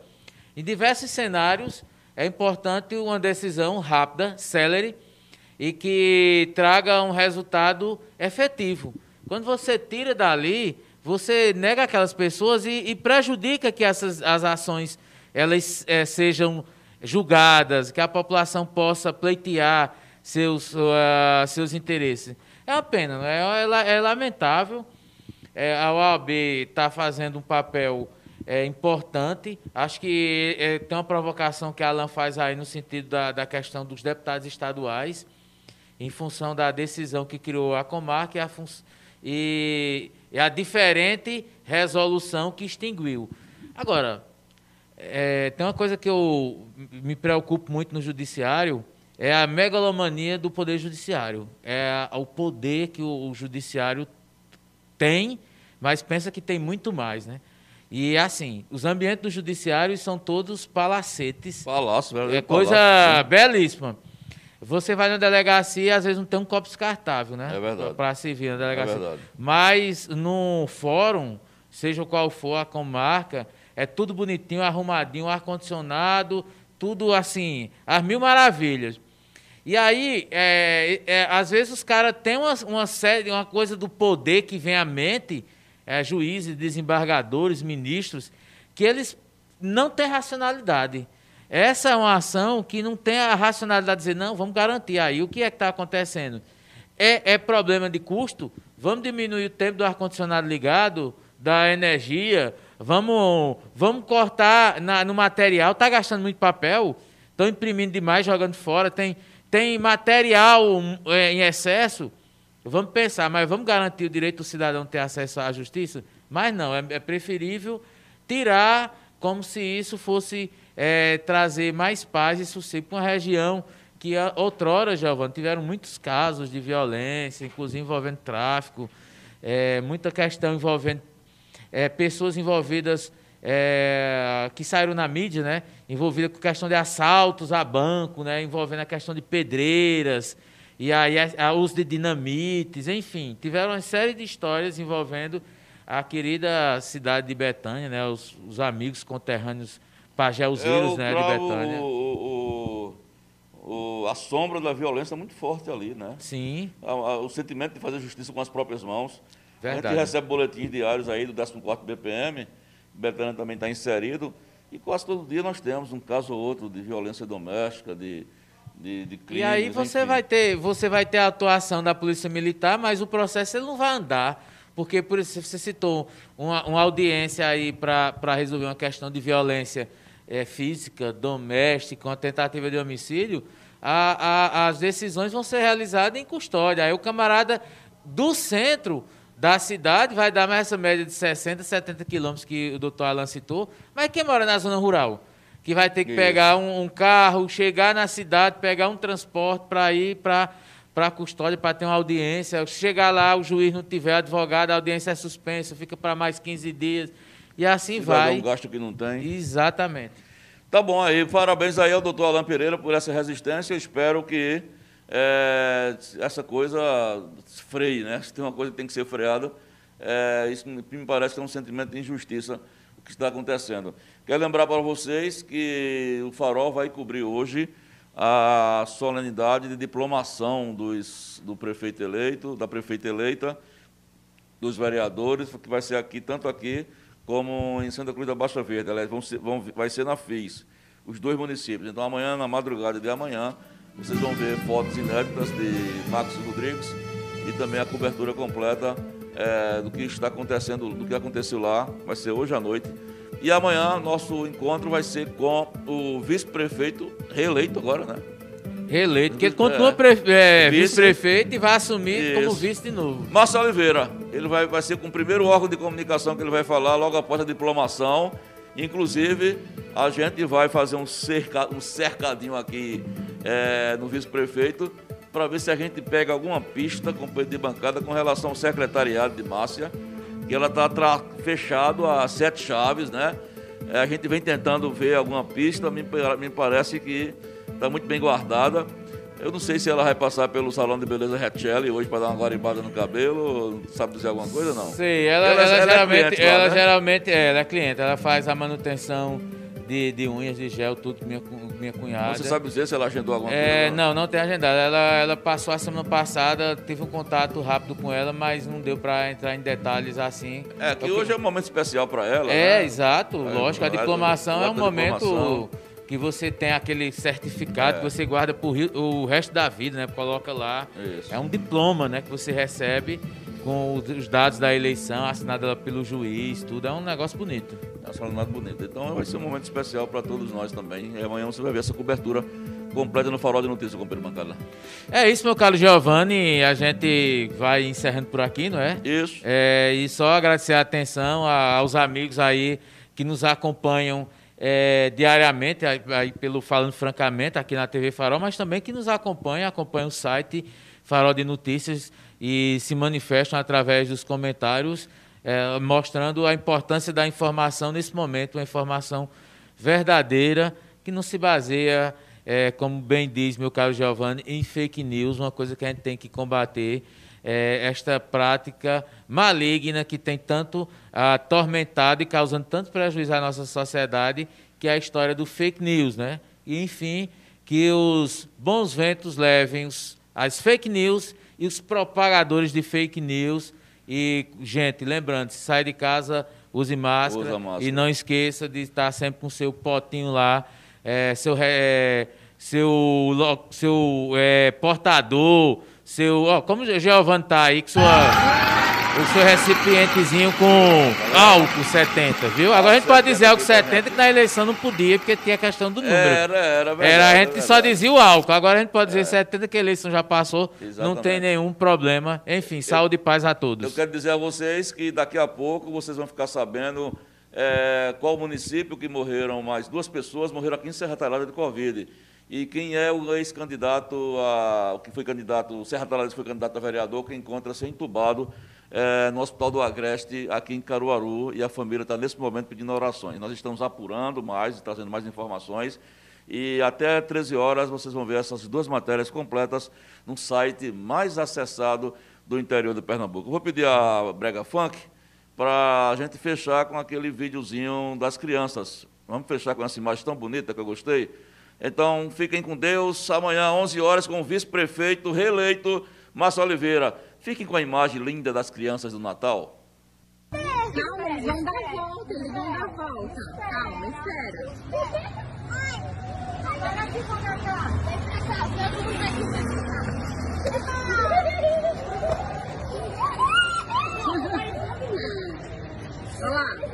Em diversos cenários, é importante uma decisão rápida, célere, e que traga um resultado efetivo. Quando você tira dali, você nega aquelas pessoas e, e prejudica que essas as ações elas é, sejam julgadas, que a população possa pleitear seus, uh, seus interesses. É uma pena, é, é, é lamentável é, a OAB está fazendo um papel é, importante. Acho que é, tem uma provocação que a Alan faz aí no sentido da, da questão dos deputados estaduais, em função da decisão que criou a comarca e a, e, e a diferente resolução que extinguiu. Agora, é, tem uma coisa que eu me preocupo muito no judiciário, é a megalomania do poder judiciário. É o poder que o, o judiciário tem, mas pensa que tem muito mais, né? E assim, os ambientes do judiciário são todos palacetes. Palácio, velho. É coisa belíssima. Você vai na delegacia, às vezes não tem um copo descartável, né? É verdade. Para se vir na delegacia. É verdade. Mas no fórum, seja qual for a comarca, é tudo bonitinho, arrumadinho, ar-condicionado, tudo assim, as mil maravilhas. E aí, é, é, às vezes os caras têm uma, uma série, uma coisa do poder que vem à mente, é, juízes, desembargadores, ministros, que eles não têm racionalidade. Essa é uma ação que não tem a racionalidade de dizer, não, vamos garantir. Aí o que é que está acontecendo? É, é problema de custo? Vamos diminuir o tempo do ar-condicionado ligado, da energia, vamos, vamos cortar na, no material, está gastando muito papel, estão imprimindo demais, jogando fora, tem, tem material é, em excesso. Vamos pensar, mas vamos garantir o direito do cidadão ter acesso à justiça? Mas não, é, é preferível tirar como se isso fosse é, trazer mais paz e sossego para uma região que outrora, Giovanni, tiveram muitos casos de violência, inclusive envolvendo tráfico, é, muita questão envolvendo é, pessoas envolvidas é, que saíram na mídia, né, envolvidas com questão de assaltos a banco, né, envolvendo a questão de pedreiras, e aí a, a uso de dinamites, enfim, tiveram uma série de histórias envolvendo a querida cidade de Betânia, né, os, os amigos conterrâneos pajeuzeiros né, de Betânia. O, o, o, a sombra da violência é muito forte ali, né? Sim. O, o sentimento de fazer justiça com as próprias mãos. Verdade. A gente recebe boletins diários aí do 14º BPM, Betânia também está inserido, e quase todo dia nós temos um caso ou outro de violência doméstica, de, de, de crimes. E aí você enfim. vai ter, você vai ter a atuação da polícia militar, mas o processo ele não vai andar. Porque, por isso, você citou uma, uma audiência aí para resolver uma questão de violência é, física, doméstica, uma tentativa de homicídio, a, a, as decisões vão ser realizadas em custódia. Aí o camarada do centro da cidade vai dar mais essa média de 60, 70 quilômetros que o doutor Alan citou, mas quem mora na zona rural? Que vai ter que Isso. pegar um, um, carro, chegar na cidade, pegar um transporte para ir para para a custódia, para ter uma audiência. Chegar lá, o juiz não tiver advogado, a audiência é suspensa, fica para mais 15 dias. E assim Se vai. um gasto que não tem. Exatamente. Tá bom aí. Parabéns aí ao doutor Alain Pereira por essa resistência. Eu espero que é, essa coisa freie, né? Se tem uma coisa que tem que ser freada, é, isso me parece que é um sentimento de injustiça o que está acontecendo. Quero lembrar para vocês que o Farol vai cobrir hoje a solenidade de diplomação dos, do prefeito eleito, da prefeita eleita, dos vereadores, que vai ser aqui, tanto aqui como em Santa Cruz da Baixa Verde. Aliás, vão ser, vão, vai ser na FIS, os dois municípios. Então, amanhã, na madrugada de amanhã, vocês vão ver fotos inéditas de Marcos Rodrigues e também a cobertura completa é, do que está acontecendo, do que aconteceu lá. Vai ser hoje à noite. E amanhã nosso encontro vai ser com o vice-prefeito reeleito agora, né? Reeleito, porque ele continua é, é, vice-prefeito e vai assumir Isso. como vice de novo. Márcio Oliveira, ele vai, vai ser com o primeiro órgão de comunicação que ele vai falar logo após a diplomação. Inclusive, a gente vai fazer um, cerca, um cercadinho aqui é, no vice-prefeito para ver se a gente pega alguma pista, companheiro de bancada, com relação ao secretariado de Márcia, que ela está fechado a sete chaves, né? É, a gente vem tentando ver alguma pista, me, me parece que está muito bem guardada. Eu não sei se ela vai passar pelo salão de beleza Rechelli hoje para dar uma guaribada no cabelo. Sabe dizer alguma coisa não? Sei, ela, ela, ela, ela geralmente, é cliente, ela, né? geralmente é, ela é cliente, ela faz a manutenção de, de unhas, de gel, tudo com minha, minha cunhada. Você sabe dizer se ela agendou alguma é, coisa? Não, não tem agendado. Ela, ela passou a semana passada, tive um contato rápido com ela, mas não deu para entrar em detalhes assim. É, que hoje é um momento especial para ela. É, né? exato. É, lógico, a diplomação é um momento que você tem aquele certificado é. que você guarda por o resto da vida, né? Coloca lá. Isso. É um diploma, né? Que você recebe com os dados da eleição, assinada pelo juiz, tudo. É um negócio bonito. É um assinado bonito. Então vai ser um momento especial para todos nós também. E amanhã você vai ver essa cobertura completa no Farol de Notícias, com Pedro Bancada. É isso, meu caro Giovanni. A gente vai encerrando por aqui, não é? Isso. É, e só agradecer a atenção aos amigos aí que nos acompanham é, diariamente, aí, pelo Falando Francamente, aqui na TV Farol, mas também que nos acompanha, acompanha o site Farol de Notícias e se manifestam através dos comentários é, mostrando a importância da informação nesse momento, uma informação verdadeira que não se baseia, é, como bem diz meu caro Giovanni, em fake news, uma coisa que a gente tem que combater. É, esta prática maligna que tem tanto atormentado e causando tanto prejuízo à nossa sociedade, que é a história do fake news, né? E enfim, que os bons ventos levem os, as fake news e os propagadores de fake news. E, gente, lembrando, se sai de casa, use máscara, máscara, e não esqueça de estar sempre com seu potinho lá, é, seu, é, seu, seu é, portador, seu. Ó, como o Giovanni está aí, com sua o seu recipientezinho com álcool 70, viu? Agora a gente pode dizer álcool 70 que na eleição não podia, porque tinha a questão do número. Era, era, verdade, Era a gente só dizia o álcool. Agora a gente pode dizer é. 70 que a eleição já passou, Exatamente. não tem nenhum problema. Enfim, saúde eu, e paz a todos. Eu quero dizer a vocês que daqui a pouco vocês vão ficar sabendo é, qual município que morreram mais duas pessoas, morreram aqui em Serra Talhada de Covid. E quem é o ex-candidato, o que foi candidato, o Serra Talhada foi candidato a vereador, que encontra-se entubado é, no Hospital do Agreste, aqui em Caruaru, e a família está nesse momento pedindo orações. Nós estamos apurando mais, trazendo mais informações, e até 13 horas vocês vão ver essas duas matérias completas no site mais acessado do interior do Pernambuco. Vou pedir a Brega Funk para a gente fechar com aquele videozinho das crianças. Vamos fechar com essa imagem tão bonita que eu gostei? Então, fiquem com Deus. Amanhã, 11 horas, com o vice-prefeito reeleito, Márcio Oliveira. Fiquem com a imagem linda das crianças do Natal. Calma, eles vão dar volta, eles vão dar volta. Calma, espera. Olha lá.